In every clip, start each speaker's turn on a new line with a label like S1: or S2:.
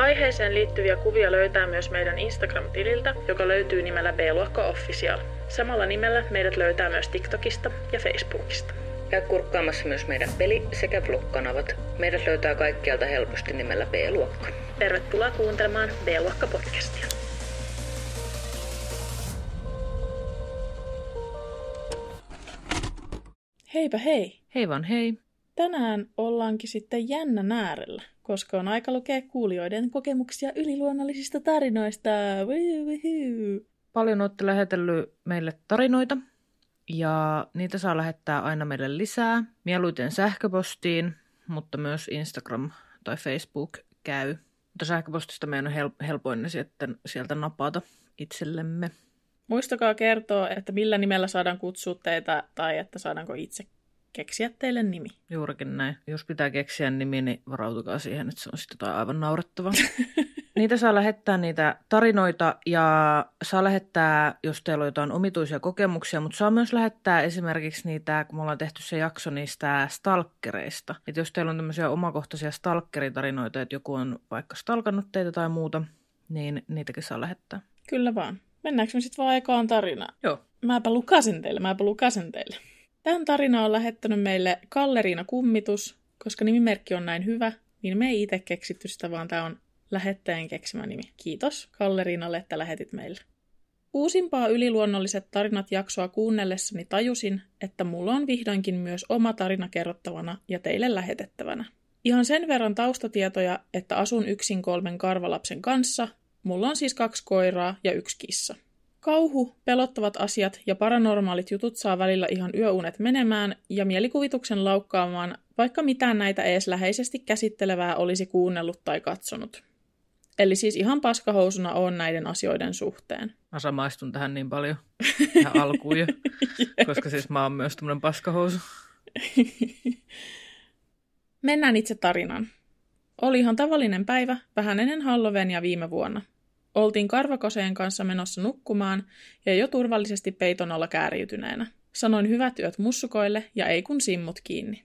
S1: Aiheeseen liittyviä kuvia löytää myös meidän Instagram-tililtä, joka löytyy nimellä B-luokka Official. Samalla nimellä meidät löytää myös TikTokista ja Facebookista.
S2: Käy kurkkaamassa myös meidän peli- sekä vlog-kanavat. Meidät löytää kaikkialta helposti nimellä B-luokka.
S1: Tervetuloa kuuntelemaan B-luokka podcastia. Heipä hei!
S3: Hei vaan hei.
S1: Tänään ollaankin sitten jännän äärellä, koska on aika lukea kuulijoiden kokemuksia yliluonnollisista tarinoista. Wuhuhu.
S3: Paljon olette lähetellyt meille tarinoita ja niitä saa lähettää aina meille lisää. Mieluiten sähköpostiin, mutta myös Instagram tai Facebook käy. Mutta sähköpostista meidän on hel- helpoin ne sitten sieltä napata itsellemme.
S1: Muistakaa kertoa, että millä nimellä saadaan kutsua teitä tai että saadaanko itse keksiä teille nimi.
S3: Juurikin näin. Jos pitää keksiä nimi, niin varautukaa siihen, että se on sitten jotain aivan naurettavaa. niitä saa lähettää niitä tarinoita ja saa lähettää, jos teillä on jotain omituisia kokemuksia, mutta saa myös lähettää esimerkiksi niitä, kun me ollaan tehty se jakso niistä stalkkereista. Että jos teillä on tämmöisiä omakohtaisia stalkeritarinoita, että joku on vaikka stalkannut teitä tai muuta, niin niitäkin saa lähettää.
S1: Kyllä vaan. Mennäänkö me sitten vaan ekaan tarinaan?
S3: Joo.
S1: Mäpä lukasen teille, mäpä lukasen teille. Tämän tarina on lähettänyt meille Kalleriina Kummitus, koska nimimerkki on näin hyvä, niin me ei itse keksitty sitä, vaan tämä on lähettäjän keksimä nimi. Kiitos Kalleriinalle, että lähetit meille. Uusimpaa yliluonnolliset tarinat jaksoa kuunnellessani tajusin, että mulla on vihdoinkin myös oma tarina kerrottavana ja teille lähetettävänä. Ihan sen verran taustatietoja, että asun yksin kolmen karvalapsen kanssa. Mulla on siis kaksi koiraa ja yksi kissa. Kauhu, pelottavat asiat ja paranormaalit jutut saa välillä ihan yöunet menemään ja mielikuvituksen laukkaamaan, vaikka mitään näitä ees läheisesti käsittelevää olisi kuunnellut tai katsonut. Eli siis ihan paskahousuna on näiden asioiden suhteen.
S3: Mä samaistun tähän niin paljon tähän alkuun jo, koska siis mä oon myös tämmönen paskahousu.
S1: Mennään itse tarinaan. Oli ihan tavallinen päivä, vähän ennen Halloweenia viime vuonna. Oltiin karvakoseen kanssa menossa nukkumaan ja jo turvallisesti peiton alla kääriytyneenä. Sanoin hyvät yöt mussukoille ja ei kun simmut kiinni.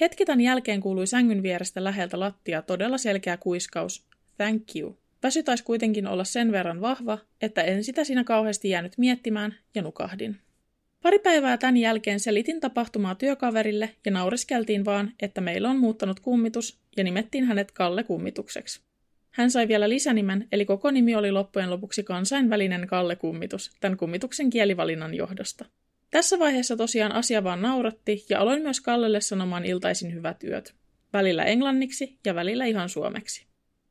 S1: Hetki tämän jälkeen kuului sängyn vierestä läheltä lattia todella selkeä kuiskaus. Thank you. Väsy taisi kuitenkin olla sen verran vahva, että en sitä siinä kauheasti jäänyt miettimään ja nukahdin. Pari päivää tämän jälkeen selitin tapahtumaa työkaverille ja naureskeltiin vaan, että meillä on muuttanut kummitus ja nimettiin hänet Kalle Kummitukseksi. Hän sai vielä lisänimen, eli koko nimi oli loppujen lopuksi kansainvälinen Kalle Kummitus, tämän kummituksen kielivalinnan johdosta. Tässä vaiheessa tosiaan asia vaan nauratti ja aloin myös Kallelle sanomaan iltaisin hyvät yöt. Välillä englanniksi ja välillä ihan suomeksi.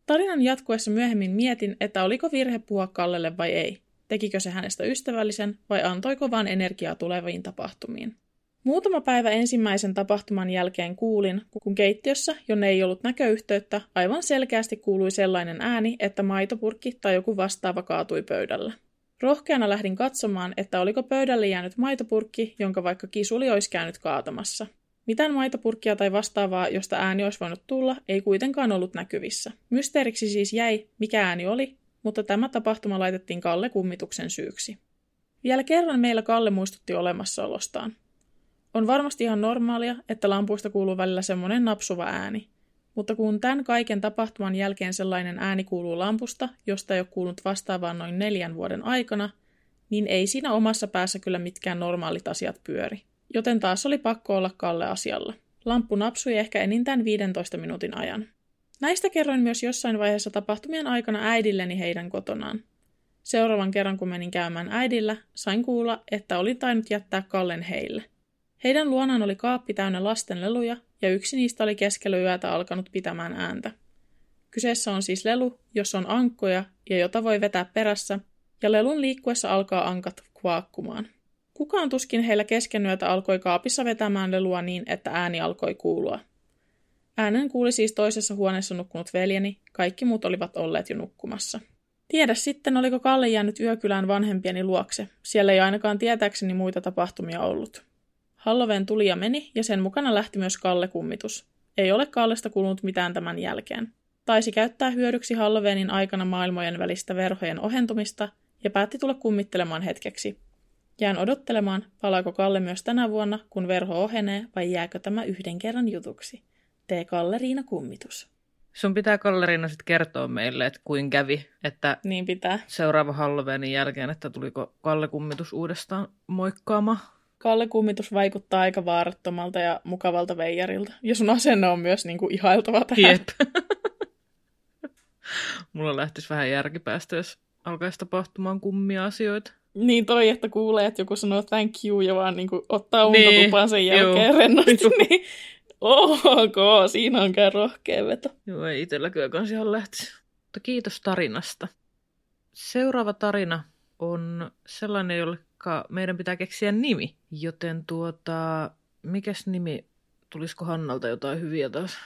S1: Tarinan jatkuessa myöhemmin mietin, että oliko virhe puhua Kallelle vai ei. Tekikö se hänestä ystävällisen vai antoiko vain energiaa tuleviin tapahtumiin. Muutama päivä ensimmäisen tapahtuman jälkeen kuulin, kun keittiössä, jonne ei ollut näköyhteyttä, aivan selkeästi kuului sellainen ääni, että maitopurkki tai joku vastaava kaatui pöydällä. Rohkeana lähdin katsomaan, että oliko pöydälle jäänyt maitopurkki, jonka vaikka kisuli olisi käynyt kaatamassa. Mitään maitopurkkia tai vastaavaa, josta ääni olisi voinut tulla, ei kuitenkaan ollut näkyvissä. Mysteeriksi siis jäi, mikä ääni oli, mutta tämä tapahtuma laitettiin Kalle kummituksen syyksi. Vielä kerran meillä Kalle muistutti olemassaolostaan. On varmasti ihan normaalia, että lampuista kuuluu välillä semmoinen napsuva ääni. Mutta kun tämän kaiken tapahtuman jälkeen sellainen ääni kuuluu lampusta, josta ei ole kuulunut vastaavaan noin neljän vuoden aikana, niin ei siinä omassa päässä kyllä mitkään normaalit asiat pyöri. Joten taas oli pakko olla Kalle asialla. Lamppu napsui ehkä enintään 15 minuutin ajan. Näistä kerroin myös jossain vaiheessa tapahtumien aikana äidilleni heidän kotonaan. Seuraavan kerran kun menin käymään äidillä, sain kuulla, että olin tainnut jättää Kallen heille. Heidän luonaan oli kaappi täynnä lasten leluja, ja yksi niistä oli keskellä yötä alkanut pitämään ääntä. Kyseessä on siis lelu, jossa on ankkoja ja jota voi vetää perässä, ja lelun liikkuessa alkaa ankat kvaakkumaan. Kukaan tuskin heillä kesken yötä alkoi kaapissa vetämään lelua niin, että ääni alkoi kuulua. Äänen kuuli siis toisessa huoneessa nukkunut veljeni, kaikki muut olivat olleet jo nukkumassa. Tiedä sitten, oliko Kalle jäänyt yökylään vanhempieni luokse. Siellä ei ainakaan tietääkseni muita tapahtumia ollut. Halloween tuli ja meni, ja sen mukana lähti myös Kalle kummitus. Ei ole Kallesta kulunut mitään tämän jälkeen. Taisi käyttää hyödyksi Halloweenin aikana maailmojen välistä verhojen ohentumista ja päätti tulla kummittelemaan hetkeksi. Jään odottelemaan, palaako Kalle myös tänä vuonna, kun verho ohenee, vai jääkö tämä yhden kerran jutuksi. Tee Kalle-Riina kummitus.
S3: Sun pitää Kalleriina sitten kertoa meille, että kuin kävi, että
S1: Niin pitää.
S3: seuraava Halloweenin jälkeen, että tuliko Kalle kummitus uudestaan moikkaamaan.
S1: Kalle kummitus vaikuttaa aika vaarattomalta ja mukavalta veijarilta. Ja sun asenne on myös niinku ihailtava tähän.
S3: Jep. Mulla lähtisi vähän järkipäästä, jos alkaisi tapahtumaan kummia asioita.
S1: Niin toi, että kuulee, että joku sanoo thank you ja vaan niinku ottaa unta
S3: Niin,
S1: tupaan sen jälkeen
S3: juu.
S1: rennosti.
S3: Juu.
S1: Niin, ok, siinä on kyllä rohkea veto.
S3: Joo, ei itsellä kyllä kans ihan lähtisi. Mutta kiitos tarinasta. Seuraava tarina on sellainen, jolle meidän pitää keksiä nimi. Joten tuota, mikäs nimi? Tulisiko Hannalta jotain hyviä taas?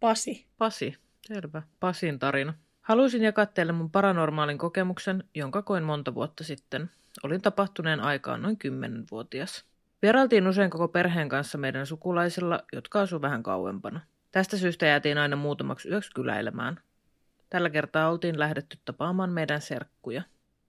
S1: Pasi.
S3: Pasi. Selvä. Pasin tarina. Haluaisin jakaa teille mun paranormaalin kokemuksen, jonka koin monta vuotta sitten. Olin tapahtuneen aikaan noin 10-vuotias. Vierailtiin usein koko perheen kanssa meidän sukulaisilla, jotka asuivat vähän kauempana. Tästä syystä jäätiin aina muutamaksi yöksi kyläilemään. Tällä kertaa oltiin lähdetty tapaamaan meidän serkkuja.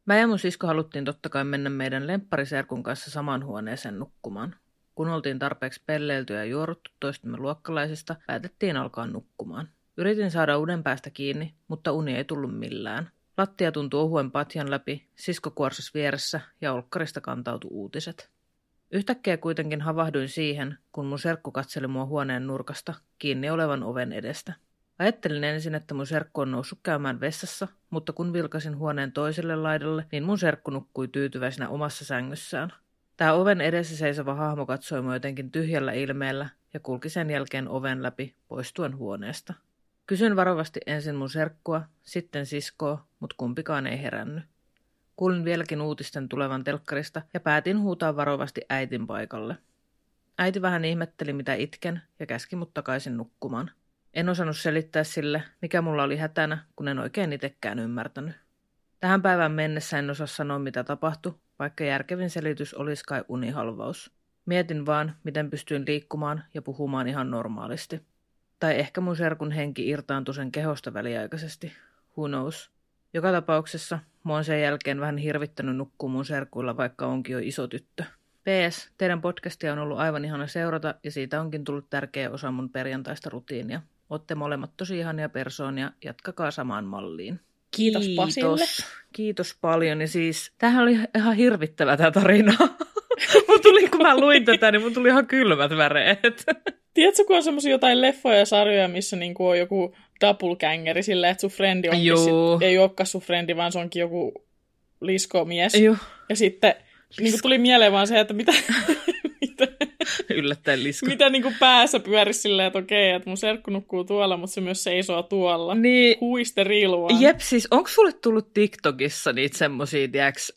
S3: Mä ja mun sisko haluttiin totta kai mennä meidän lemppariserkun kanssa samaan huoneeseen nukkumaan. Kun oltiin tarpeeksi pelleilty ja juoruttu toistemme luokkalaisista, päätettiin alkaa nukkumaan. Yritin saada unen päästä kiinni, mutta uni ei tullut millään. Lattia tuntui ohuen patjan läpi, sisko kuorsas vieressä ja olkkarista kantautui uutiset. Yhtäkkiä kuitenkin havahduin siihen, kun mun serkku katseli mua huoneen nurkasta, kiinni olevan oven edestä. Ajattelin ensin, että mun serkku on noussut käymään vessassa, mutta kun vilkasin huoneen toiselle laidalle, niin mun serkku nukkui tyytyväisenä omassa sängyssään. Tää oven edessä seisova hahmo katsoi mua jotenkin tyhjällä ilmeellä ja kulki sen jälkeen oven läpi poistuen huoneesta. Kysyn varovasti ensin mun serkkua, sitten siskoa, mutta kumpikaan ei herännyt. Kuulin vieläkin uutisten tulevan telkkarista ja päätin huutaa varovasti äitin paikalle. Äiti vähän ihmetteli, mitä itken, ja käski mut takaisin nukkumaan. En osannut selittää sille, mikä mulla oli hätänä, kun en oikein itsekään ymmärtänyt. Tähän päivään mennessä en osaa sanoa, mitä tapahtui, vaikka järkevin selitys olisi kai unihalvaus. Mietin vaan, miten pystyin liikkumaan ja puhumaan ihan normaalisti. Tai ehkä mun serkun henki irtaantui sen kehosta väliaikaisesti. Who knows? Joka tapauksessa mua on sen jälkeen vähän hirvittänyt nukkua mun serkuilla, vaikka onkin jo iso tyttö. PS, teidän podcastia on ollut aivan ihana seurata ja siitä onkin tullut tärkeä osa mun perjantaista rutiinia. Otte molemmat tosi ihania persoonia, jatkakaa samaan malliin.
S1: Kiitos Pasille.
S3: Kiitos paljon. Ja siis, tämähän oli ihan hirvittävä tämä tarina. mun tuli, kun mä luin tätä, niin mun tuli ihan kylmät väreet.
S1: Tiedätkö, kun on semmoisia jotain leffoja ja sarjoja, missä niinku on joku doppelgängeri silleen, että sun frendi onkin
S3: Joo.
S1: sit, ei olekaan sun frendi, vaan se onkin joku liskomies.
S3: Joo,
S1: Ja sitten niinku tuli mieleen vaan se, että mitä,
S3: yllättäen lisko.
S1: mitä niinku päässä pyörisi silleen, että okei, että mun serkku nukkuu tuolla, mutta se myös seisoo tuolla.
S3: Niin,
S1: Huiste rilua.
S3: Jep, siis onko sulle tullut TikTokissa niitä semmosia, tiiäks,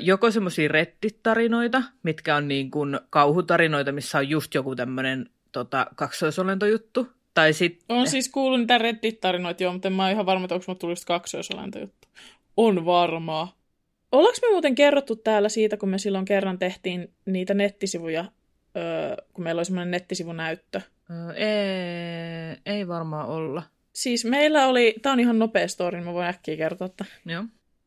S3: joko semmosia Reddit-tarinoita, mitkä on niin kuin kauhutarinoita, missä on just joku tämmönen tota, kaksoisolentojuttu, tai sit...
S1: On siis kuullut niitä Reddit-tarinoita, joo, mutta en mä ole ihan varma, että onko mulla tullut kaksoisolento juttu. On varmaa. Ollaanko me muuten kerrottu täällä siitä, kun me silloin kerran tehtiin niitä nettisivuja, öö, kun meillä oli semmoinen nettisivunäyttö?
S3: Ö, ei, ei varmaan olla.
S1: Siis meillä oli, tää on ihan nopea story, niin mä voin äkkiä kertoa, että
S3: Joo.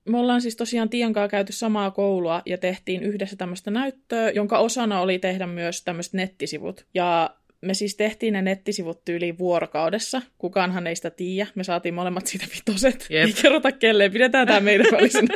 S1: me ollaan siis tosiaan Tiankaa käyty samaa koulua ja tehtiin yhdessä tämmöistä näyttöä, jonka osana oli tehdä myös tämmöiset nettisivut. Ja me siis tehtiin ne nettisivut tyyliin vuorokaudessa. Kukaanhan ei sitä tiedä. Me saatiin molemmat siitä vitoset.
S3: Jep.
S1: Ei kerrota kelleen. Pidetään tämä meidän välisenä.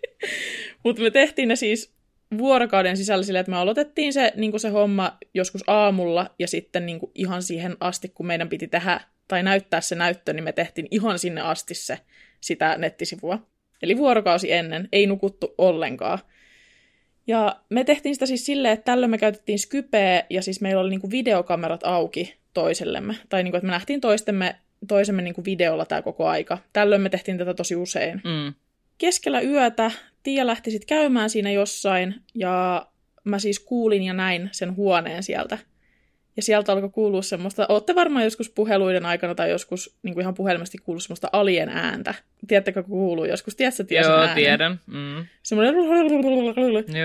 S1: Mutta me tehtiin ne siis vuorokauden sisällä silleen, että me aloitettiin se, niin se homma joskus aamulla ja sitten niin ihan siihen asti, kun meidän piti tehdä tai näyttää se näyttö, niin me tehtiin ihan sinne asti se, sitä nettisivua. Eli vuorokausi ennen, ei nukuttu ollenkaan. Ja me tehtiin sitä siis silleen, että tällöin me käytettiin Skypeä ja siis meillä oli niinku videokamerat auki toisellemme. Tai niinku, että me nähtiin toistemme, toisemme niinku videolla tämä koko aika. Tällöin me tehtiin tätä tosi usein.
S3: Mm.
S1: Keskellä yötä Tiia lähti sitten käymään siinä jossain ja mä siis kuulin ja näin sen huoneen sieltä. Ja sieltä alkoi kuulua semmoista, olette varmaan joskus puheluiden aikana tai joskus niin kuin ihan puhelimesti kuullut semmoista alien ääntä. Tiedättekö, kun kuuluu joskus? Tiedätkö, tiedätkö
S3: Joo,
S1: äänen?
S3: tiedän. Mm.
S1: Semmoinen...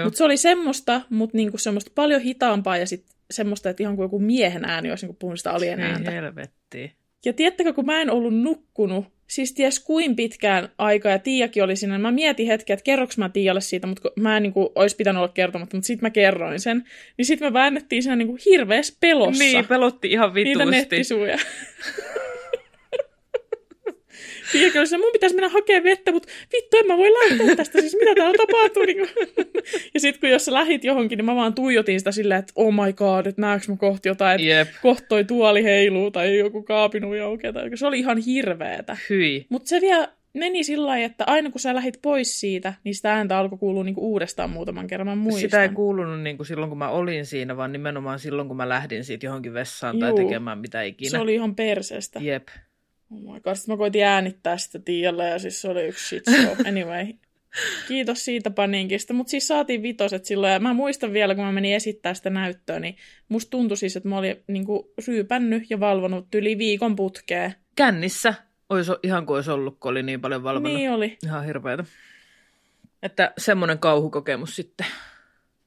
S1: Mutta se oli semmoista, mutta niinku semmoista paljon hitaampaa ja sitten semmoista, että ihan kuin joku miehen ääni olisi niinku puhunut sitä alien
S3: Ei
S1: ääntä.
S3: helvetti.
S1: Ja tiedättekö, kun mä en ollut nukkunut, siis ties kuin pitkään aikaa, ja Tiiakin oli siinä, mä mietin hetken, että kerroks mä Tiialle siitä, mutta mä en niin kuin, olisi pitänyt olla kertomatta, mutta sitten mä kerroin sen, niin sitten me väännettiin siinä niin kuin hirveässä pelossa
S3: Niin, pelotti ihan
S1: niitä
S3: vitusti.
S1: nettisuja. Siinä, mun pitäisi mennä hakemaan vettä, mutta vittu, en mä voi lähteä tästä, siis mitä täällä tapahtuu. Niin kuin. Ja sitten kun jos sä lähit johonkin, niin mä vaan tuijotin sitä silleen, että oh my god, että näekö mä kohti jotain, että
S3: Jep.
S1: kohta toi tuoli heiluu tai joku kaapinu aukeaa. tai- Se oli ihan hirveetä.
S3: Hyi.
S1: Mutta se vielä meni sillä lailla, että aina kun sä lähit pois siitä, niin sitä ääntä alkoi kuulua niinku uudestaan muutaman kerran. Mä muistan.
S3: Sitä ei kuulunut niin kuin silloin, kun mä olin siinä, vaan nimenomaan silloin, kun mä lähdin siitä johonkin vessaan tai
S1: Juu.
S3: tekemään mitä ikinä.
S1: Se oli ihan perseestä.
S3: Jep.
S1: Oh my god, sitten mä koitin äänittää sitä Tiialle ja siis se oli yksi shit show. Anyway, kiitos siitä paniikista. Mutta siis saatiin vitoset silloin ja mä muistan vielä, kun mä menin esittää sitä näyttöä, niin musta tuntui siis, että mä olin niinku ryypännyt ja valvonut yli viikon putkeen.
S3: Kännissä olisi ihan kuin olisi ollut, kun oli niin paljon valvonnut.
S1: Niin oli.
S3: Ihan hirveätä. Että semmoinen kauhukokemus sitten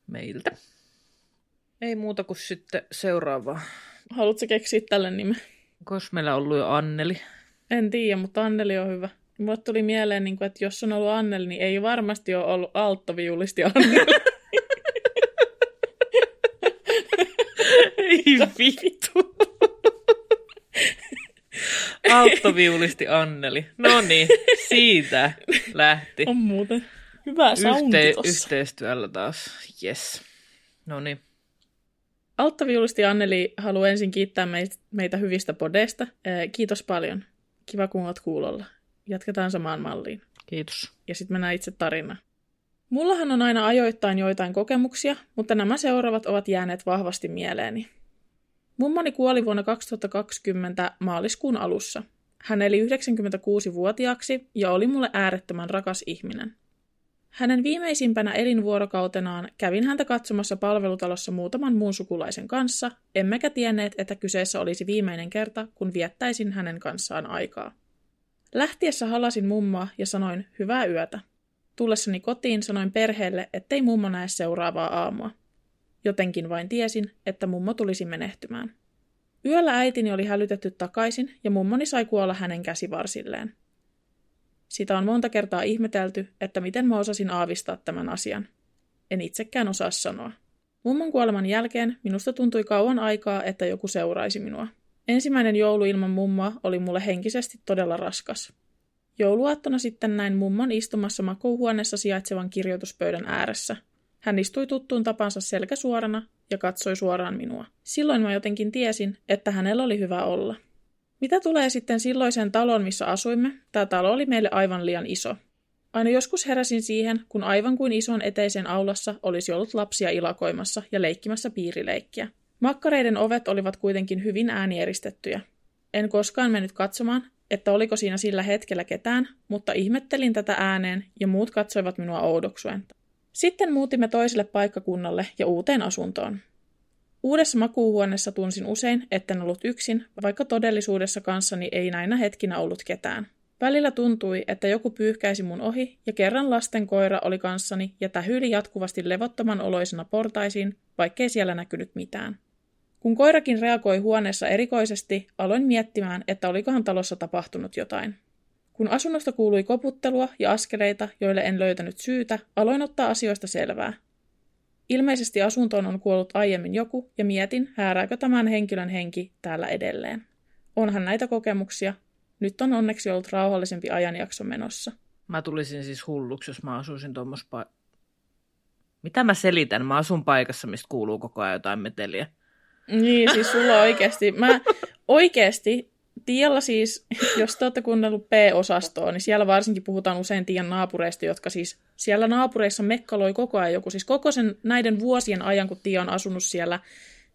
S3: meiltä. Ei muuta kuin sitten seuraavaa.
S1: Haluatko keksiä tälle nimen?
S3: Koska meillä on ollut jo Anneli.
S1: En tiedä, mutta Anneli on hyvä. Mulle tuli mieleen, niin kuin, että jos on ollut Anneli, niin ei varmasti ole ollut Alttoviulisti Anneli.
S3: Ei vittu. Alttoviulisti Anneli. No niin, siitä lähti.
S1: on muuten hyvä soundi
S3: Yhte-
S1: tossa.
S3: yhteistyöllä taas. Yes. No niin.
S1: Alttaviulisti Anneli haluaa ensin kiittää meitä, hyvistä podeista. Kiitos paljon. Kiva, kun olet kuulolla. Jatketaan samaan malliin.
S3: Kiitos.
S1: Ja sitten mennään itse tarinaan. Mullahan on aina ajoittain joitain kokemuksia, mutta nämä seuraavat ovat jääneet vahvasti mieleeni. Mummoni kuoli vuonna 2020 maaliskuun alussa. Hän eli 96-vuotiaaksi ja oli mulle äärettömän rakas ihminen. Hänen viimeisimpänä elinvuorokautenaan kävin häntä katsomassa palvelutalossa muutaman muun sukulaisen kanssa, emmekä tienneet, että kyseessä olisi viimeinen kerta, kun viettäisin hänen kanssaan aikaa. Lähtiessä halasin mummoa ja sanoin hyvää yötä. Tullessani kotiin sanoin perheelle, ettei mummo näe seuraavaa aamua. Jotenkin vain tiesin, että mummo tulisi menehtymään. Yöllä äitini oli hälytetty takaisin ja mummoni sai kuolla hänen käsivarsilleen. Sitä on monta kertaa ihmetelty, että miten mä osasin aavistaa tämän asian. En itsekään osaa sanoa. Mummon kuoleman jälkeen minusta tuntui kauan aikaa, että joku seuraisi minua. Ensimmäinen joulu ilman mummoa oli mulle henkisesti todella raskas. Jouluaattona sitten näin mummon istumassa makuuhuoneessa sijaitsevan kirjoituspöydän ääressä. Hän istui tuttuun tapansa selkä suorana ja katsoi suoraan minua. Silloin mä jotenkin tiesin, että hänellä oli hyvä olla. Mitä tulee sitten silloiseen taloon, missä asuimme, tämä talo oli meille aivan liian iso. Aina joskus heräsin siihen, kun aivan kuin ison eteisen aulassa olisi ollut lapsia ilakoimassa ja leikkimässä piirileikkiä. Makkareiden ovet olivat kuitenkin hyvin äänieristettyjä. En koskaan mennyt katsomaan, että oliko siinä sillä hetkellä ketään, mutta ihmettelin tätä ääneen ja muut katsoivat minua oudoksuen. Sitten muutimme toiselle paikkakunnalle ja uuteen asuntoon. Uudessa makuuhuoneessa tunsin usein, etten ollut yksin, vaikka todellisuudessa kanssani ei näinä hetkinä ollut ketään. Välillä tuntui, että joku pyyhkäisi mun ohi ja kerran lasten koira oli kanssani ja tähyili jatkuvasti levottoman oloisena portaisiin, vaikkei siellä näkynyt mitään. Kun koirakin reagoi huoneessa erikoisesti, aloin miettimään, että olikohan talossa tapahtunut jotain. Kun asunnosta kuului koputtelua ja askeleita, joille en löytänyt syytä, aloin ottaa asioista selvää. Ilmeisesti asuntoon on kuollut aiemmin joku, ja mietin, häärääkö tämän henkilön henki täällä edelleen. Onhan näitä kokemuksia. Nyt on onneksi ollut rauhallisempi ajanjakso menossa.
S3: Mä tulisin siis hulluksi, jos mä asuisin tuommoissa pa- Mitä mä selitän? Mä asun paikassa, mistä kuuluu koko ajan jotain meteliä.
S1: Niin, siis sulla oikeasti. Mä oikeasti, Tialla siis, jos te olette kuunnellut P-osastoa, niin siellä varsinkin puhutaan usein Tian naapureista, jotka siis siellä naapureissa mekkaloi koko ajan joku. Siis koko sen näiden vuosien ajan, kun Tia on asunut siellä,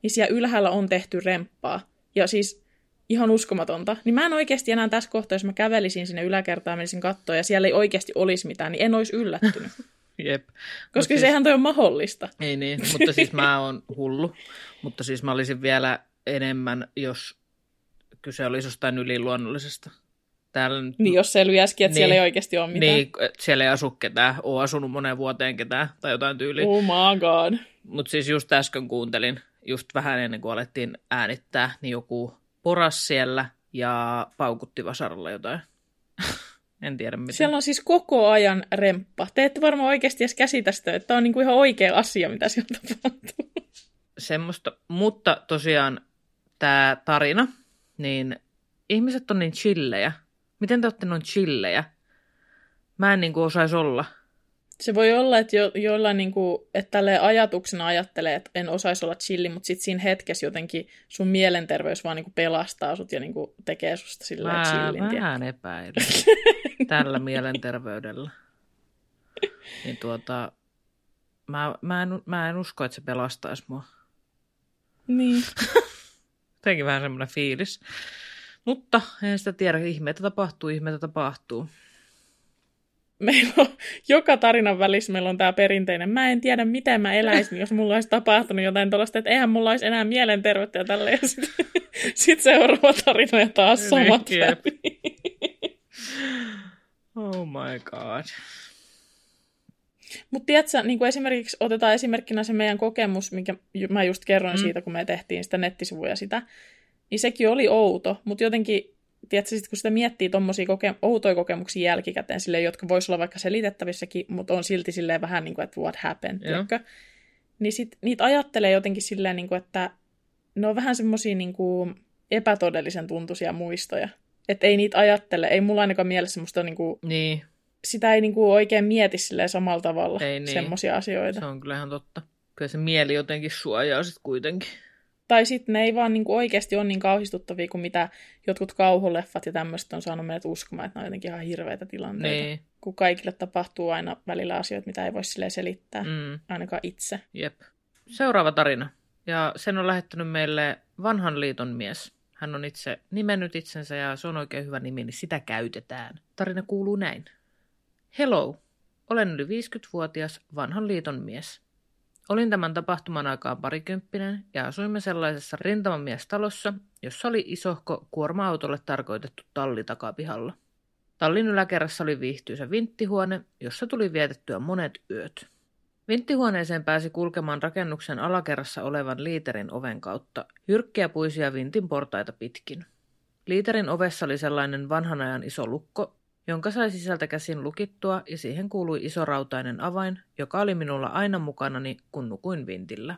S1: niin siellä ylhäällä on tehty remppaa. Ja siis ihan uskomatonta. Niin mä en oikeasti enää tässä kohtaa, jos mä kävelisin sinne yläkertaan menisin kattoon ja siellä ei oikeasti olisi mitään, niin en olisi yllättynyt.
S3: Jep.
S1: Koska
S3: Mut
S1: siis... sehän toi on mahdollista.
S3: Ei niin, mutta siis mä oon hullu. Mutta siis mä olisin vielä enemmän, jos kyse olisi jostain yliluonnollisesta. Täällä nyt,
S1: Niin, jos selviäisikin, että niin. siellä ei oikeasti ole mitään.
S3: niin, siellä ei asu ketään, ole asunut moneen vuoteen ketään tai jotain tyyliä.
S1: Oh my god.
S3: Mutta siis just äsken kuuntelin, just vähän ennen kuin alettiin äänittää, niin joku poras siellä ja paukutti vasaralla jotain. en tiedä mitä.
S1: Siellä on siis koko ajan remppa. Te ette varmaan oikeasti edes käsitä sitä, että tämä on niinku ihan oikea asia, mitä siellä tapahtuu.
S3: Semmoista, mutta tosiaan tämä tarina, niin ihmiset on niin chillejä. Miten te olette noin chillejä? Mä en niinku osaisi olla.
S1: Se voi olla, että jo, jollain niinku, että tälle ajatuksena ajattelee, että en osaisi olla chilli, mutta sitten siinä hetkessä jotenkin sun mielenterveys vaan niinku pelastaa sut ja niinku tekee susta silleen
S3: Mä
S1: chillin.
S3: vähän epäilen tällä mielenterveydellä. Niin tuota, mä, mä, en, mä en usko, että se pelastaisi mua.
S1: Niin.
S3: Jotenkin vähän semmoinen fiilis. Mutta en sitä tiedä, ihmeitä tapahtuu, ihmeitä tapahtuu.
S1: Meillä on, joka tarinan välissä meillä on tämä perinteinen, mä en tiedä miten mä eläisin, jos mulla olisi tapahtunut jotain tuollaista, että eihän mulla olisi enää mielenterveyttä ja tälleen. Sitten sit seuraava tarina ja taas samat
S3: Niin,
S1: väliin.
S3: Oh my god.
S1: Mutta tiedätkö, niin kuin esimerkiksi otetaan esimerkkinä se meidän kokemus, minkä mä just kerroin
S3: Mm.
S1: siitä, kun me tehtiin sitä nettisivuja sitä, niin sekin oli outo, mutta jotenkin, tiedätkö, sit kun sitä miettii tuommoisia koke- outoja kokemuksia jälkikäteen, silleen, jotka voisi olla vaikka selitettävissäkin, mutta on silti silleen vähän niin kuin, että what happened, tiedätkö? Niin sit niitä ajattelee jotenkin silleen, niin kuin, että ne on vähän semmoisia niin kuin epätodellisen tuntuisia muistoja. Että ei niitä ajattele, ei mulla ainakaan mielessä semmoista, niin kuin,
S3: Niin,
S1: sitä ei niin kuin oikein mieti samalla tavalla
S3: Ei niin.
S1: semmoisia asioita.
S3: se on kyllä ihan totta. Kyllä se mieli jotenkin suojaa sitten kuitenkin.
S1: Tai sitten ne ei vaan niin kuin oikeasti ole niin kauhistuttavia kuin mitä jotkut kauhuleffat ja tämmöiset on saanut meidät uskomaan, että ne on jotenkin ihan hirveitä tilanteita.
S3: Niin,
S1: Kun kaikille tapahtuu aina välillä asioita, mitä ei voi silleen selittää, mm, ainakaan itse.
S3: jep. Seuraava tarina. Ja sen on lähettänyt meille vanhan liiton mies. Hän on itse nimennyt itsensä ja se on oikein hyvä nimi, niin sitä käytetään. Tarina kuuluu näin. Hello, olen yli 50-vuotias vanhan liiton mies. Olin tämän tapahtuman aikaan parikymppinen ja asuimme sellaisessa rintamamiestalossa, jossa oli isohko kuorma-autolle tarkoitettu talli takapihalla. Tallin yläkerrassa oli viihtyisä vinttihuone, jossa tuli vietettyä monet yöt. Vinttihuoneeseen pääsi kulkemaan rakennuksen alakerrassa olevan liiterin oven kautta, jyrkkiä puisia vintin portaita pitkin. Liiterin ovessa oli sellainen vanhan ajan iso lukko, jonka sai sisältä käsin lukittua ja siihen kuului iso rautainen avain, joka oli minulla aina mukanani, kun nukuin vintillä.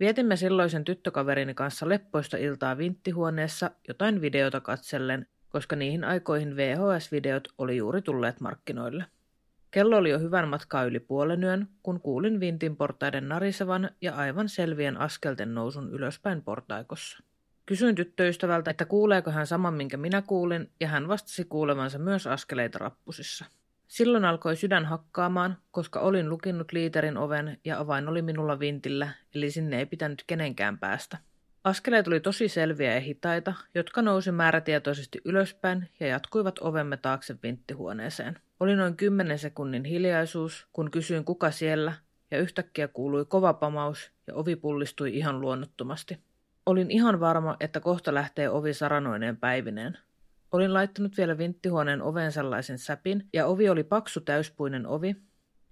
S3: Vietimme silloisen tyttökaverini kanssa leppoista iltaa vinttihuoneessa jotain videota katsellen, koska niihin aikoihin VHS-videot oli juuri tulleet markkinoille. Kello oli jo hyvän matkaa yli puolen yön, kun kuulin vintin portaiden narisevan ja aivan selvien askelten nousun ylöspäin portaikossa. Kysyin tyttöystävältä, että kuuleeko hän saman, minkä minä kuulin, ja hän vastasi kuulevansa myös askeleita rappusissa. Silloin alkoi sydän hakkaamaan, koska olin lukinnut liiterin oven ja avain oli minulla vintillä, eli sinne ei pitänyt kenenkään päästä. Askeleet oli tosi selviä ja hitaita, jotka nousi määrätietoisesti ylöspäin ja jatkuivat ovemme taakse vinttihuoneeseen. Oli noin kymmenen sekunnin hiljaisuus, kun kysyin kuka siellä, ja yhtäkkiä kuului kova pamaus ja ovi pullistui ihan luonnottomasti. Olin ihan varma, että kohta lähtee ovi saranoineen päivineen. Olin laittanut vielä vinttihuoneen oveen sellaisen säpin, ja ovi oli paksu täyspuinen ovi,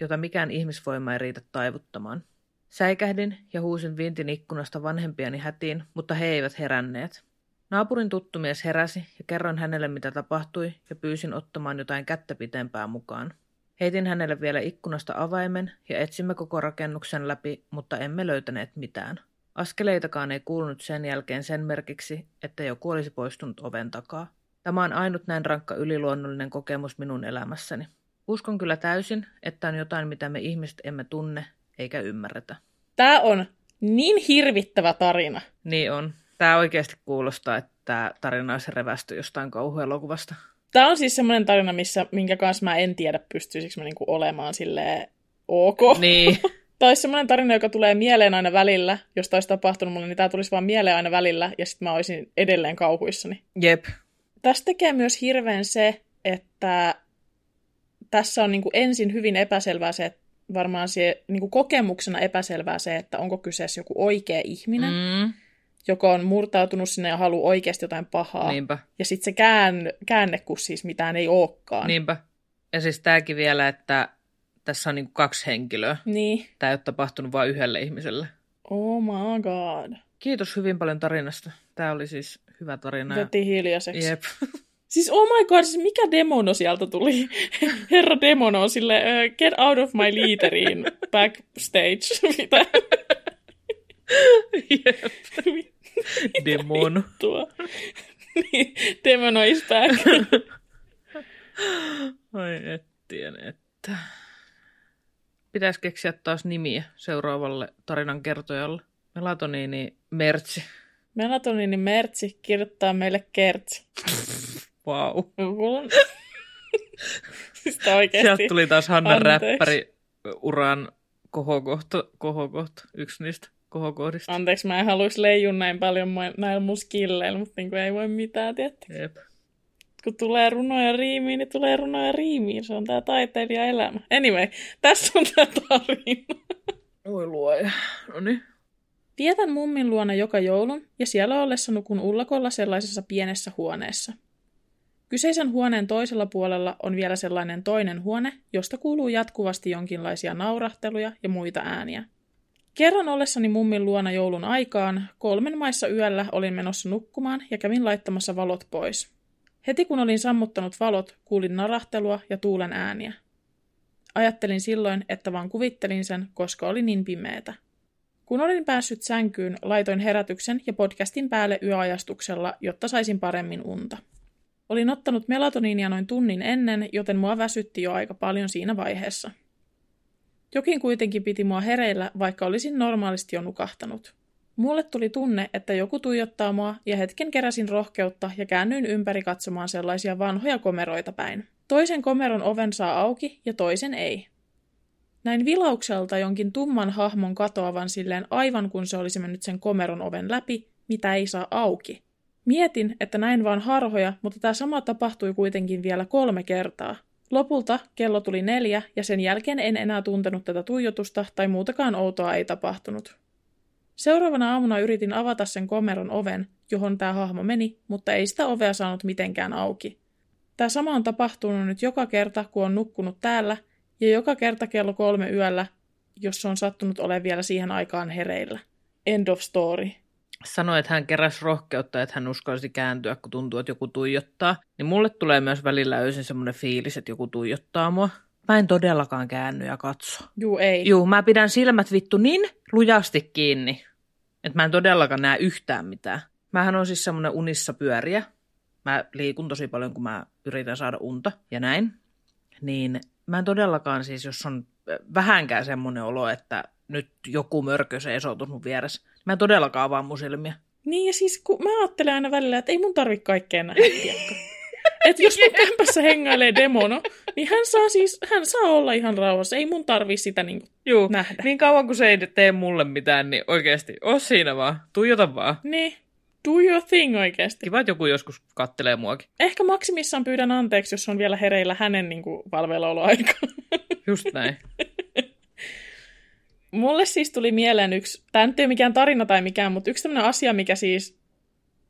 S3: jota mikään ihmisvoima ei riitä taivuttamaan. Säikähdin ja huusin vintin ikkunasta vanhempiani hätiin, mutta he eivät heränneet. Naapurin tuttu mies heräsi ja kerroin hänelle mitä tapahtui ja pyysin ottamaan jotain kättä pitempää mukaan. Heitin hänelle vielä ikkunasta avaimen ja etsimme koko rakennuksen läpi, mutta emme löytäneet mitään. Askeleitakaan ei kuulunut sen jälkeen sen merkiksi, että joku olisi poistunut oven takaa. Tämä on ainut näin rankka yliluonnollinen kokemus minun elämässäni. Uskon kyllä täysin, että on jotain, mitä me ihmiset emme tunne eikä ymmärretä.
S1: Tämä on niin hirvittävä tarina.
S3: Niin on. Tämä oikeasti kuulostaa, että tämä tarina olisi revästy jostain kauhuelokuvasta.
S1: Tämä on siis semmoinen tarina, missä, minkä kanssa mä en tiedä, pystyisikö mä niinku olemaan silleen ok.
S3: Niin.
S1: Tämä olisi semmoinen tarina, joka tulee mieleen aina välillä. Jos tämä olisi tapahtunut mulle, niin tämä tulisi vaan mieleen aina välillä, ja sitten mä olisin edelleen kauhuissani.
S3: Jep.
S1: Tässä tekee myös hirveän se, että tässä on niinku ensin hyvin epäselvää se, että varmaan se niinku kokemuksena epäselvää se, että onko kyseessä joku oikea ihminen.
S3: Mm.
S1: joka on murtautunut sinne ja haluaa oikeasti jotain pahaa.
S3: Niinpä.
S1: Ja sitten se kään, käänne, kun siis mitään ei olekaan.
S3: Niinpä. Ja siis tämäkin vielä, että tässä on niin kaksi henkilöä.
S1: Niin.
S3: Tämä ei ole tapahtunut vain yhdelle ihmiselle.
S1: Oh my god.
S3: Kiitos hyvin paljon tarinasta. Tämä oli siis hyvä tarina.
S1: Veti hiljaiseksi.
S3: Jep.
S1: Siis oh my god, siis mikä demono sieltä tuli? Herra demono sille, uh, get out of my liiteriin backstage. Mitä?
S3: Jep. Demon.
S1: Tuo. Niin, demono is back.
S3: Ai ettien, että. Pitäisi keksiä taas nimiä seuraavalle tarinan kertojalle. Melatoniini Mertsi.
S1: Melatoniini Mertsi kirjoittaa meille kertsi.
S3: Vau. Wow.
S1: siis oikeasti.
S3: Sieltä tuli taas Hanna Anteeksi. Räppäri uran kohokohta, kohokohta, yksi niistä kohokohdista.
S1: Anteeksi, mä en haluaisi leijun näin paljon näillä mun skilleillä, mutta niin ei voi mitään, tietysti.
S3: Jep.
S1: Kun tulee runoja riimiin, niin tulee runoja riimiin. Se on tää taiteilija elämä. Anyway, tässä on tää tarina.
S3: Oi luoja. No niin.
S1: Vietän mummin luona joka joulun ja siellä ollessa nukun ullakolla sellaisessa pienessä huoneessa. Kyseisen huoneen toisella puolella on vielä sellainen toinen huone, josta kuuluu jatkuvasti jonkinlaisia naurahteluja ja muita ääniä. Kerran ollessani mummin luona joulun aikaan, kolmen maissa yöllä olin menossa nukkumaan ja kävin laittamassa valot pois. Heti kun olin sammuttanut valot, kuulin narahtelua ja tuulen ääniä. Ajattelin silloin, että vaan kuvittelin sen, koska oli niin pimeetä. Kun olin päässyt sänkyyn, laitoin herätyksen ja podcastin päälle yöajastuksella, jotta saisin paremmin unta. Olin ottanut melatoniinia noin tunnin ennen, joten mua väsytti jo aika paljon siinä vaiheessa. Jokin kuitenkin piti mua hereillä, vaikka olisin normaalisti jo nukahtanut. Mulle tuli tunne, että joku tuijottaa mua ja hetken keräsin rohkeutta ja käännyin ympäri katsomaan sellaisia vanhoja komeroita päin. Toisen komeron oven saa auki ja toisen ei. Näin vilaukselta jonkin tumman hahmon katoavan silleen aivan kun se olisi mennyt sen komeron oven läpi, mitä ei saa auki. Mietin, että näin vaan harhoja, mutta tämä sama tapahtui kuitenkin vielä kolme kertaa. Lopulta kello tuli neljä ja sen jälkeen en enää tuntenut tätä tuijotusta tai muutakaan outoa ei tapahtunut. Seuraavana aamuna yritin avata sen komeron oven, johon tämä hahmo meni, mutta ei sitä ovea saanut mitenkään auki. Tämä sama on tapahtunut nyt joka kerta, kun on nukkunut täällä, ja joka kerta kello kolme yöllä, jos se on sattunut ole vielä siihen aikaan hereillä. End of story.
S3: Sanoi, että hän keräsi rohkeutta, että hän uskalsi kääntyä, kun tuntuu, että joku tuijottaa. Niin mulle tulee myös välillä öisin semmoinen fiilis, että joku tuijottaa mua. Mä en todellakaan käänny ja katso.
S1: Juu, ei.
S3: Juu, mä pidän silmät vittu niin lujasti kiinni, että mä en todellakaan näe yhtään mitään. Mähän on siis semmoinen unissa pyöriä. Mä liikun tosi paljon, kun mä yritän saada unta ja näin. Niin mä en todellakaan siis, jos on vähänkään semmoinen olo, että nyt joku mörkö seisoutuu mun vieressä. Mä en todellakaan avaa mun silmiä.
S1: Niin ja siis kun mä ajattelen aina välillä, että ei mun tarvi kaikkea nähdä, että jos mun kämpässä hengailee demono, niin hän saa siis, hän saa olla ihan rauhassa. Ei mun tarvi sitä niin
S3: Juu,
S1: nähdä.
S3: Niin kauan kuin se ei tee mulle mitään, niin oikeasti, oo siinä vaan. Tuijota vaan.
S1: Niin. Do your thing oikeasti.
S3: Kiva, että joku joskus kattelee muakin.
S1: Ehkä maksimissaan pyydän anteeksi, jos on vielä hereillä hänen niin kuin, valveillaoloaika.
S3: Just näin.
S1: Mulle siis tuli mieleen yksi, tämä nyt ei ole mikään tarina tai mikään, mutta yksi tämmöinen asia, mikä siis,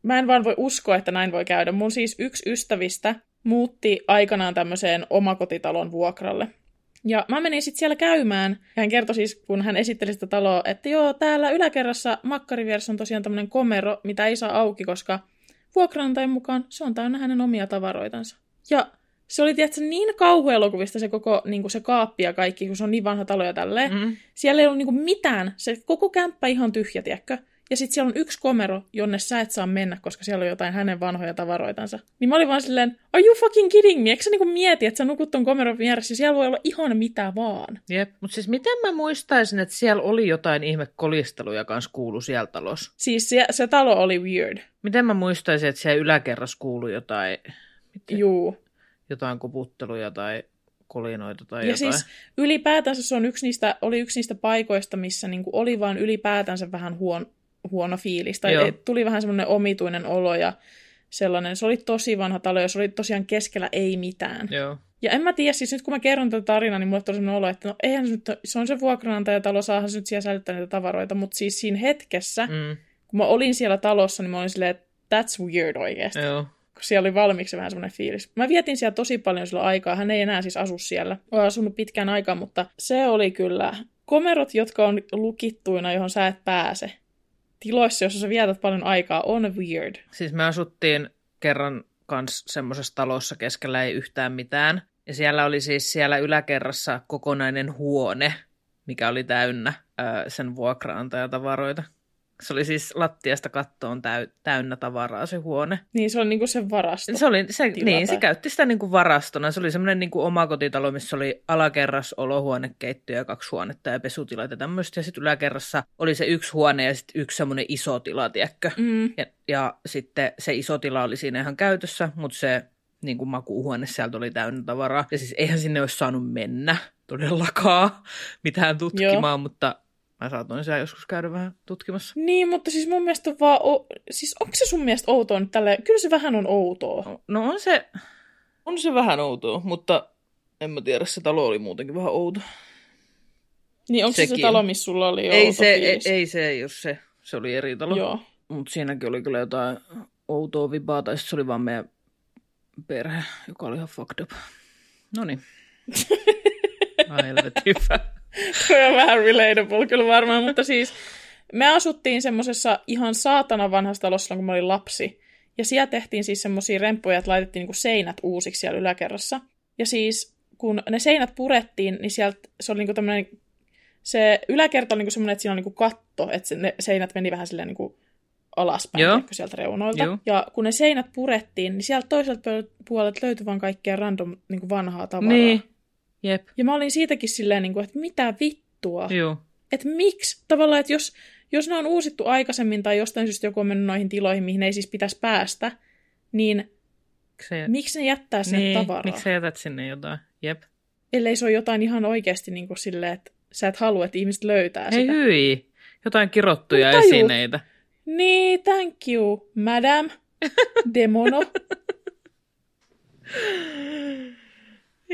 S1: mä en vaan voi uskoa, että näin voi käydä. Mun siis yksi ystävistä muutti aikanaan tämmöiseen omakotitalon vuokralle. Ja mä menin sitten siellä käymään, ja hän kertoi siis, kun hän esitteli sitä taloa, että joo, täällä yläkerrassa makkarivieressä on tosiaan tämmöinen komero, mitä ei saa auki, koska vuokranantajan mukaan se on täynnä hänen omia tavaroitansa. Ja se oli tietysti niin kauhuelokuvista se koko niin kuin se kaappi ja kaikki, kun se on niin vanha talo ja tälleen. Mm. Siellä ei ollut niin kuin mitään, se koko kämppä ihan tyhjä, tiedätkö? Ja sitten siellä on yksi komero, jonne sä et saa mennä, koska siellä on jotain hänen vanhoja tavaroitansa. Niin mä olin vaan silleen, are you fucking kidding me? Eikö sä niinku mieti, että sä nukut ton komeron vieressä? Siellä voi olla ihan mitä vaan.
S3: Jep, mutta siis miten mä muistaisin, että siellä oli jotain ihme kolisteluja kanssa kuulu siellä talossa?
S1: Siis se, se talo oli weird.
S3: Miten mä muistaisin, että siellä yläkerrassa kuulu jotain...
S1: Miten? Juu
S3: jotain koputteluja tai kolinoita tai
S1: ja
S3: jotain.
S1: siis ylipäätänsä se on yksi niistä, oli yksi niistä paikoista, missä niinku oli vaan ylipäätänsä vähän huon, huono fiilis. Tai Joo. tuli vähän semmoinen omituinen olo ja sellainen. Se oli tosi vanha talo ja se oli tosiaan keskellä ei mitään.
S3: Joo.
S1: Ja en mä tiedä, siis nyt kun mä kerron tätä tarinaa, niin mulle tuli sellainen olo, että no eihän se nyt, se on se vuokranantajatalo, saahan se nyt siellä säilyttää niitä tavaroita, mutta siis siinä hetkessä, mm kun mä olin siellä talossa, niin mä olin silleen, että that's weird oikeasti.
S3: Joo.
S1: Kun siellä oli valmiiksi vähän semmoinen fiilis. Mä vietin siellä tosi paljon sillä aikaa. Hän ei enää siis asu siellä. Olen asunut pitkään aikaa, mutta se oli kyllä komerot, jotka on lukittuina, johon sä et pääse. Tiloissa, joissa sä vietät paljon aikaa, on weird.
S3: Siis me asuttiin kerran kans semmoisessa talossa keskellä ei yhtään mitään. Ja siellä oli siis siellä yläkerrassa kokonainen huone, mikä oli täynnä ö, sen vuokraantajatavaroita. Se oli siis lattiasta kattoon täy- täynnä tavaraa se huone.
S1: Niin se on niinku se varasto.
S3: Se, oli, se,
S1: Tila
S3: niin, se käytti sitä niin kuin varastona. Se oli semmoinen niin kuin omakotitalo, missä oli alakerras, olohuone, keittiö ja kaksi huonetta ja pesutilat ja tämmöistä. Ja sitten yläkerrassa oli se yksi huone ja sitten yksi semmoinen iso tila, tiedätkö?
S1: Mm.
S3: Ja, ja sitten se iso tila oli siinä ihan käytössä, mutta se niin kuin makuuhuone sieltä oli täynnä tavaraa. Ja siis eihän sinne olisi saanut mennä todellakaan mitään tutkimaan, Joo. mutta mä saatoin siellä joskus käydä vähän tutkimassa.
S1: Niin, mutta siis mun mielestä on vaan... O- siis onko se sun mielestä outoa nyt tälle? Kyllä se vähän on outoa.
S3: No, no on se, on se vähän outoa, mutta en mä tiedä, se talo oli muutenkin vähän outo.
S1: Niin onko se se talo, missä sulla oli
S3: Ei
S1: outo
S3: se, ei,
S1: fiilis?
S3: ei se, ei ole se. Se oli eri talo.
S1: Joo.
S3: Mutta siinäkin oli kyllä jotain outoa vibaa, tai se oli vaan meidän perhe, joka oli ihan fucked up. No niin. Ai helvetin.
S1: Toi on vähän relatable kyllä varmaan, mutta siis me asuttiin semmoisessa ihan saatana vanhassa talossa, silloin, kun mä olin lapsi. Ja siellä tehtiin siis semmoisia remppuja, että laitettiin niinku seinät uusiksi siellä yläkerrassa. Ja siis kun ne seinät purettiin, niin sieltä se oli niinku tämmöinen, se yläkerta oli niinku semmoinen, että siinä on niinku katto, että se, ne seinät meni vähän silleen niinku alaspäin
S3: Joo.
S1: tiedätkö, sieltä reunoilta.
S3: Joo.
S1: Ja kun ne seinät purettiin, niin sieltä toiselta puolelta löytyi vaan kaikkea random niinku vanhaa tavaraa.
S3: Niin. Jep.
S1: Ja mä olin siitäkin silleen, niinku, että mitä vittua
S3: Joo.
S1: että miksi tavallaan, että jos, jos ne on uusittu aikaisemmin tai jostain syystä joku on mennyt noihin tiloihin, mihin ei siis pitäisi päästä, niin
S3: Se,
S1: miksi ne jättää sinne
S3: niin,
S1: tavaraa?
S3: miksi sä jätät sinne jotain? Jep.
S1: Ellei se ole jotain ihan oikeasti niin kuin silleen, että sä et halua, että ihmiset löytää
S3: Hei
S1: sitä.
S3: hyi. Jotain kirottuja
S1: Mutta juu.
S3: esineitä.
S1: Niin, thank you, madam. Demono.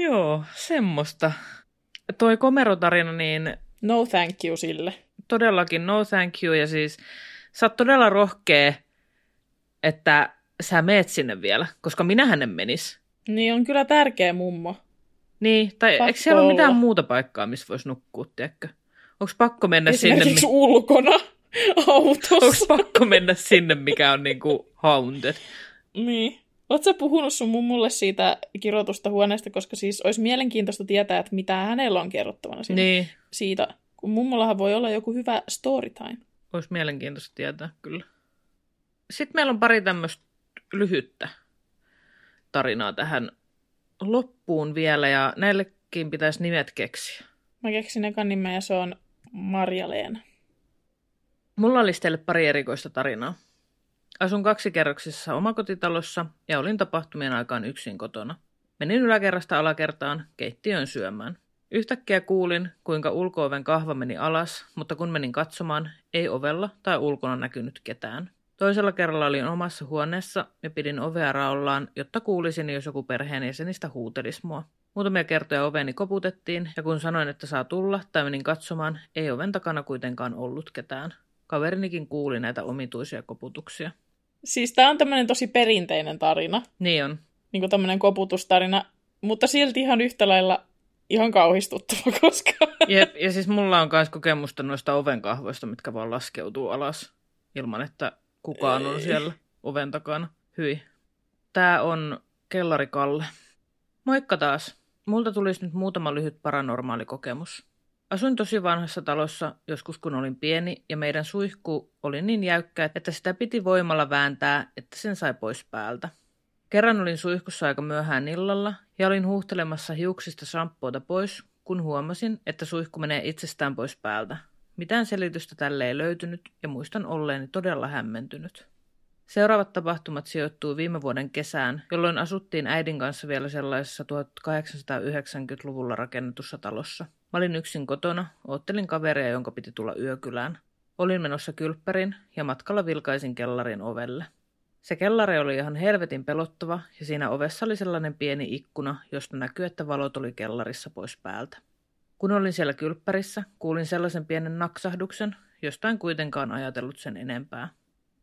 S3: Joo, semmoista. Toi komerotarina, niin
S1: No thank you sille.
S3: todellakin no thank you. Ja siis sä oot todella rohkea, että sä meet sinne vielä, koska minähän en menis.
S1: Niin on kyllä tärkeä mummo.
S3: Niin, tai
S1: Pakko
S3: eikö siellä ole mitään muuta paikkaa, missä voisi nukkua, tiedätkö? Onko pakko mennä sinne, mi-
S1: ulkona
S3: onko
S1: autossa.
S3: pakko mennä sinne, mikä on niinku haunted?
S1: Niin. Oletko puhunut sun mummulle siitä kirjoitusta huoneesta, koska siis olisi mielenkiintoista tietää, että mitä hänellä on kerrottavana siinä.
S3: Niin,
S1: siitä. Kun mummollahan voi olla joku hyvä story time.
S3: olisi mielenkiintoista tietää, kyllä. Sitten meillä on pari tämmöistä lyhyttä tarinaa tähän loppuun vielä, ja näillekin pitäisi nimet keksiä.
S1: Mä keksin ekan nimen ja se on Marja-Leena.
S3: Mulla olisi teille pari erikoista tarinaa. Asun kaksikerroksisessa omakotitalossa ja olin tapahtumien aikaan yksin kotona. Menin yläkerrasta alakertaan keittiöön syömään. Yhtäkkiä kuulin, kuinka ulkooven kahva meni alas, mutta kun menin katsomaan, ei ovella tai ulkona näkynyt ketään. Toisella kerralla olin omassa huoneessa ja pidin ovea raollaan, jotta kuulisin, jos joku perheenjäsenistä huutelisi mua. Muutamia kertoja oveni koputettiin, ja kun sanoin, että saa tulla tai menin katsomaan, ei oven takana kuitenkaan ollut ketään. Kaverinikin kuuli näitä omituisia koputuksia.
S1: Siis tää on tämmönen tosi perinteinen tarina.
S3: Niin on.
S1: Niin kuin tämmönen koputustarina. Mutta silti ihan yhtä lailla ihan kauhistuttava, koska...
S3: Jep, ja siis mulla on myös kokemusta noista ovenkahvoista, mitkä vaan laskeutuu alas ilman, että kukaan on siellä oven takana. Hyi. Tää on Kellari Kalle. Moikka taas. Multa tulisi nyt muutama lyhyt paranormaali kokemus. Asuin tosi vanhassa talossa joskus kun olin pieni ja meidän suihku oli niin jäykkä, että sitä piti voimalla vääntää, että sen sai pois päältä. Kerran olin suihkussa aika myöhään illalla ja olin huuhtelemassa hiuksista shampoota pois, kun huomasin, että suihku menee itsestään pois päältä. Mitään selitystä tälle ei löytynyt ja muistan olleeni todella hämmentynyt. Seuraavat tapahtumat sijoittuu viime vuoden kesään, jolloin asuttiin äidin kanssa vielä sellaisessa 1890-luvulla rakennetussa talossa. Mä olin yksin kotona, oottelin kaveria, jonka piti tulla yökylään. Olin menossa kylppärin ja matkalla vilkaisin kellarin ovelle. Se kellari oli ihan helvetin pelottava ja siinä ovessa oli sellainen pieni ikkuna, josta näkyi, että valot oli kellarissa pois päältä. Kun olin siellä kylppärissä, kuulin sellaisen pienen naksahduksen, josta en kuitenkaan ajatellut sen enempää.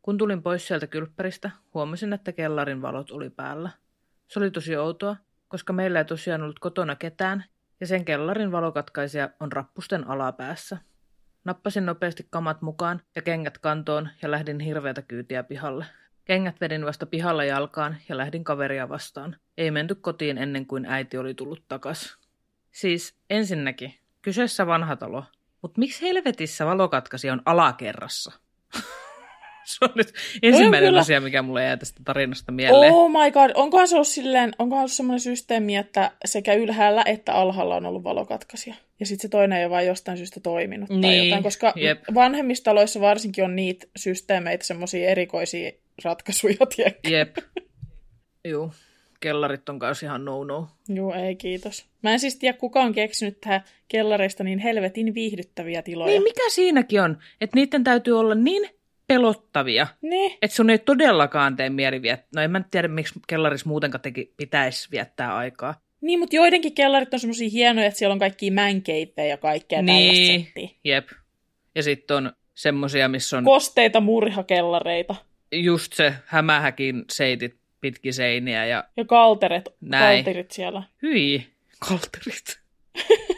S3: Kun tulin pois sieltä kylppäristä, huomasin, että kellarin valot oli päällä. Se oli tosi outoa, koska meillä ei tosiaan ollut kotona ketään, ja sen kellarin valokatkaisija on rappusten alapäässä. Nappasin nopeasti kamat mukaan ja kengät kantoon ja lähdin hirveätä kyytiä pihalle. Kengät vedin vasta pihalla jalkaan ja lähdin kaveria vastaan. Ei menty kotiin ennen kuin äiti oli tullut takas. Siis ensinnäkin, kyseessä vanha talo. Mutta miksi helvetissä valokatkaisija on alakerrassa? se on nyt ensimmäinen
S1: kyllä-
S3: asia, mikä mulle jää tästä tarinasta mieleen.
S1: Oh my god, onkohan se ollut silleen, onkohan ollut semmoinen systeemi, että sekä ylhäällä että alhaalla on ollut valokatkaisija. Ja sitten se toinen ei ole vain jostain syystä toiminut tai
S3: Niin,
S1: jotain, koska
S3: jep.
S1: vanhemmissa taloissa varsinkin on niitä systeemeitä, semmoisia erikoisia ratkaisuja, tiedätkö?
S3: Jep. Juu, kellarit on kanssa ihan no-no.
S1: Joo, ei kiitos. Mä en siis tiedä, kuka on keksinyt tähän kellareista niin helvetin viihdyttäviä tiloja.
S3: Niin mikä siinäkin on, että niiden täytyy olla niin pelottavia,
S1: Niin.
S3: että sun ei todellakaan tee mieli viettää. No en mä tiedä, miksi kellarissa muutenkaan teki, pitäisi viettää aikaa.
S1: Niin, mutta joidenkin kellarit on semmoisia hienoja, että siellä on kaikkia mankeippejä ja kaikkea
S3: Niin.
S1: tällaista.
S3: Jep. Ja sitten on semmosia, missä on
S1: Kosteita murhakellareita.
S3: just se hämähäkin seitit pitki seiniä ja
S1: Ja kalteret,
S3: Näin.
S1: kalterit siellä.
S3: hyi, kalterit.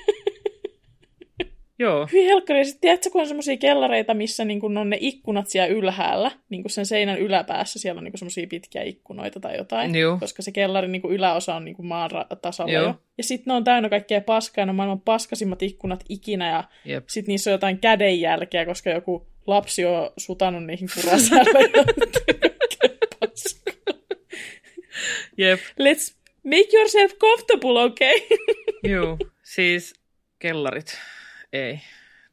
S3: Joo,
S1: Hyi helkkari, sit tiedätkö, kun on semmoisia kellareita, missä niin kun on ne ikkunat siellä ylhäällä, niin kuin sen seinän yläpäässä, siellä on niin semmoisia pitkiä ikkunoita tai jotain,
S3: Juu.
S1: koska se kellarin niin yläosa on niin maan tasalla
S3: Joo.
S1: jo. Ja sitten ne on täynnä kaikkea paskaa, ja ne on maailman paskasimmat ikkunat ikinä, ja sitten niissä on jotain kädenjälkeä, koska joku lapsi on sutanut niihin ja paskaa.
S3: Jep.
S1: Let's make yourself comfortable, okay?
S3: Joo, siis kellarit. Ei,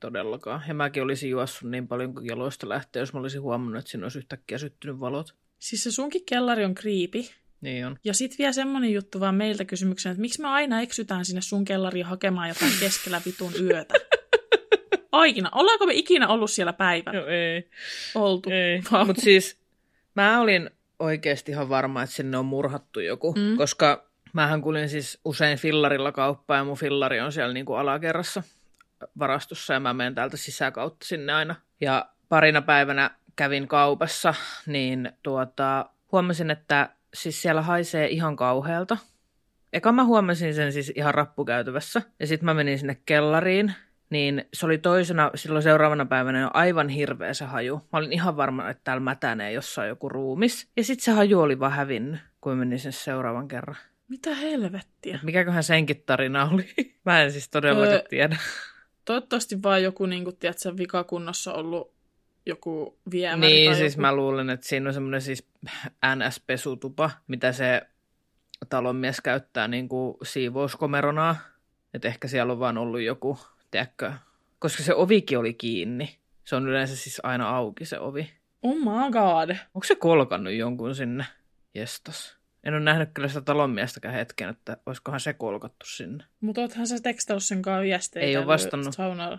S3: todellakaan. Ja mäkin olisin juossut niin paljon kuin jaloista lähtee, jos mä olisin huomannut, että siinä olisi yhtäkkiä syttynyt valot.
S1: siis se sunkin kellari on kriipi.
S3: Niin on.
S1: Ja sitten vielä semmonen juttu vaan meiltä kysymyksen, että miksi me aina eksytään sinne sun kellariin hakemaan jotain keskellä vitun yötä? Aina. Ollaanko me ikinä ollut siellä päivän?
S3: No ei.
S1: Oltu.
S3: Ei. Mutta siis mä olin oikeasti ihan varma, että sinne on murhattu joku,
S1: Mm.
S3: koska mähän kulin siis usein fillarilla kauppaan ja mun fillari on siellä niinku alakerrassa varastossa ja mä menen täältä sisäkautta sinne aina. Ja parina päivänä kävin kaupassa, niin tuota, huomasin, että siis siellä haisee ihan kauhealta. Eka mä huomasin sen siis ihan rappukäytävässä ja sitten mä menin sinne kellariin, niin se oli toisena, silloin seuraavana päivänä jo aivan hirveä se haju. Mä olin ihan varma, että täällä mätänee jossain joku ruumis. Ja sitten se haju oli vaan hävinnyt, kun menin sinne seuraavan kerran.
S1: Mitä helvettiä?
S3: Mikäköhän senkin tarina oli? Mä en siis todellakaan
S1: Öö,
S3: tiedä.
S1: Toivottavasti vaan joku, niin kuin, tiedätkö, vikakunnossa ollut joku viemäri
S3: Niin,
S1: tai
S3: siis
S1: joku.
S3: mä luulen, että siinä on semmoinen siis NS-pesutupa, mitä se talonmies käyttää niin kuin siivouskomeronaa. Että ehkä siellä on vaan ollut joku, tiedätkö, koska se ovikin oli kiinni. Se on yleensä siis aina auki se ovi.
S1: Oh my god.
S3: Onko se kolkannut jonkun sinne? Jestas. En ole nähnyt kyllä sitä talonmiestäkään hetken, että olisikohan se kolkattu sinne.
S1: Mutta oothan sä tekstaillut sen kanssa viestejä.
S3: Ei
S1: täällä
S3: vastannut.
S1: Saunalla.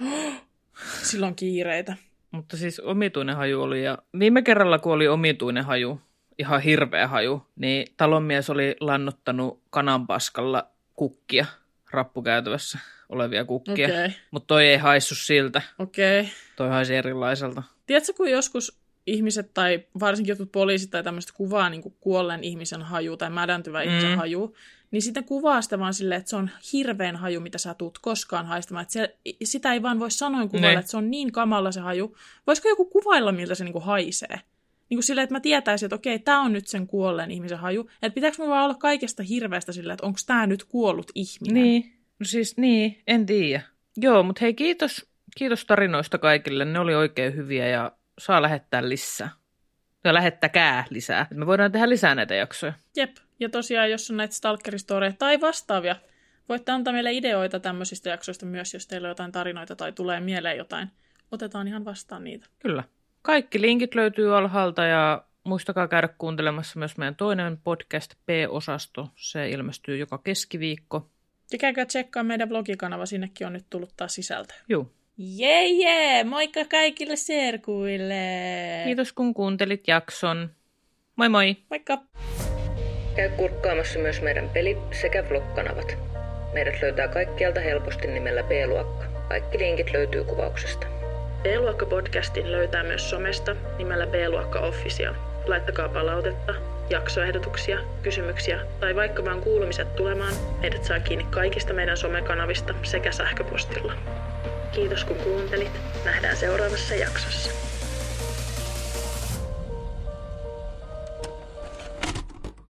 S1: Silloin kiireitä.
S3: Mutta siis omituinen haju oli ja viime kerralla kun oli omituinen haju, ihan hirveä haju, niin talonmies oli lannottanut kananpaskalla kukkia rappukäytävässä olevia kukkia.
S1: Okei,
S3: Mutta toi ei haissu siltä.
S1: okei.
S3: Toi haisi erilaiselta.
S1: Tiedätkö, kun joskus ihmiset tai varsinkin jotkut poliisit tai tämmöiset kuvaa niin kuin kuolleen ihmisen haju tai mädäntyvän
S3: Mm.
S1: ihmisen haju, niin sitten kuvaa sitä vaan silleen, että se on hirveän haju, mitä sä tuut koskaan haistamaan. Että se, sitä ei vaan voi sanoin kuvailla,
S3: Ne.
S1: että se on niin kamalla se haju. Voisiko joku kuvailla, miltä se niin kuin haisee? Niin kuin silleen, että mä tietäisin, että okei, tämä on nyt sen kuolleen ihmisen haju. Että pitääkö mulla vaan olla kaikesta hirveästä silleen, että onko tämä nyt kuollut ihminen?
S3: Niin, no siis niin, en tiedä. Joo, mutta hei kiitos, kiitos tarinoista kaikille. Ne oli oikein hyviä ja saa lähettää lisää. Ja lähettäkää lisää. Me voidaan tehdä lisää näitä jaksoja.
S1: Jep. Ja tosiaan, jos on näitä stalkeristoreja tai vastaavia, voitte antaa meille ideoita tämmöisistä jaksoista myös, jos teillä on jotain tarinoita tai tulee mieleen jotain. Otetaan ihan vastaan niitä.
S3: Kyllä. Kaikki linkit löytyy alhaalta ja muistakaa käydä kuuntelemassa myös meidän toinen podcast P-osasto. Se ilmestyy joka keskiviikko.
S1: Ja käykää tsekkaa meidän blogikanava, sinnekin on nyt tullut taas sisältöä.
S3: Juu.
S1: Jee, jee! Moikka kaikille serkuille!
S3: Kiitos kun kuuntelit jakson. Moi moi!
S1: Moikka!
S2: Käy kurkkaamassa myös meidän peli- sekä vlog-kanavat. Meidät löytää kaikkialta helposti nimellä B-luokka. Kaikki linkit löytyy kuvauksesta.
S1: B-luokka-podcastin löytää myös somesta nimellä B-luokka Official. Laittakaa palautetta, jaksoehdotuksia, kysymyksiä tai vaikka vaan kuulumiset tulemaan, meidät saa kiinni kaikista meidän somekanavista sekä sähköpostilla. Kiitos kun kuuntelit. Nähdään seuraavassa jaksossa.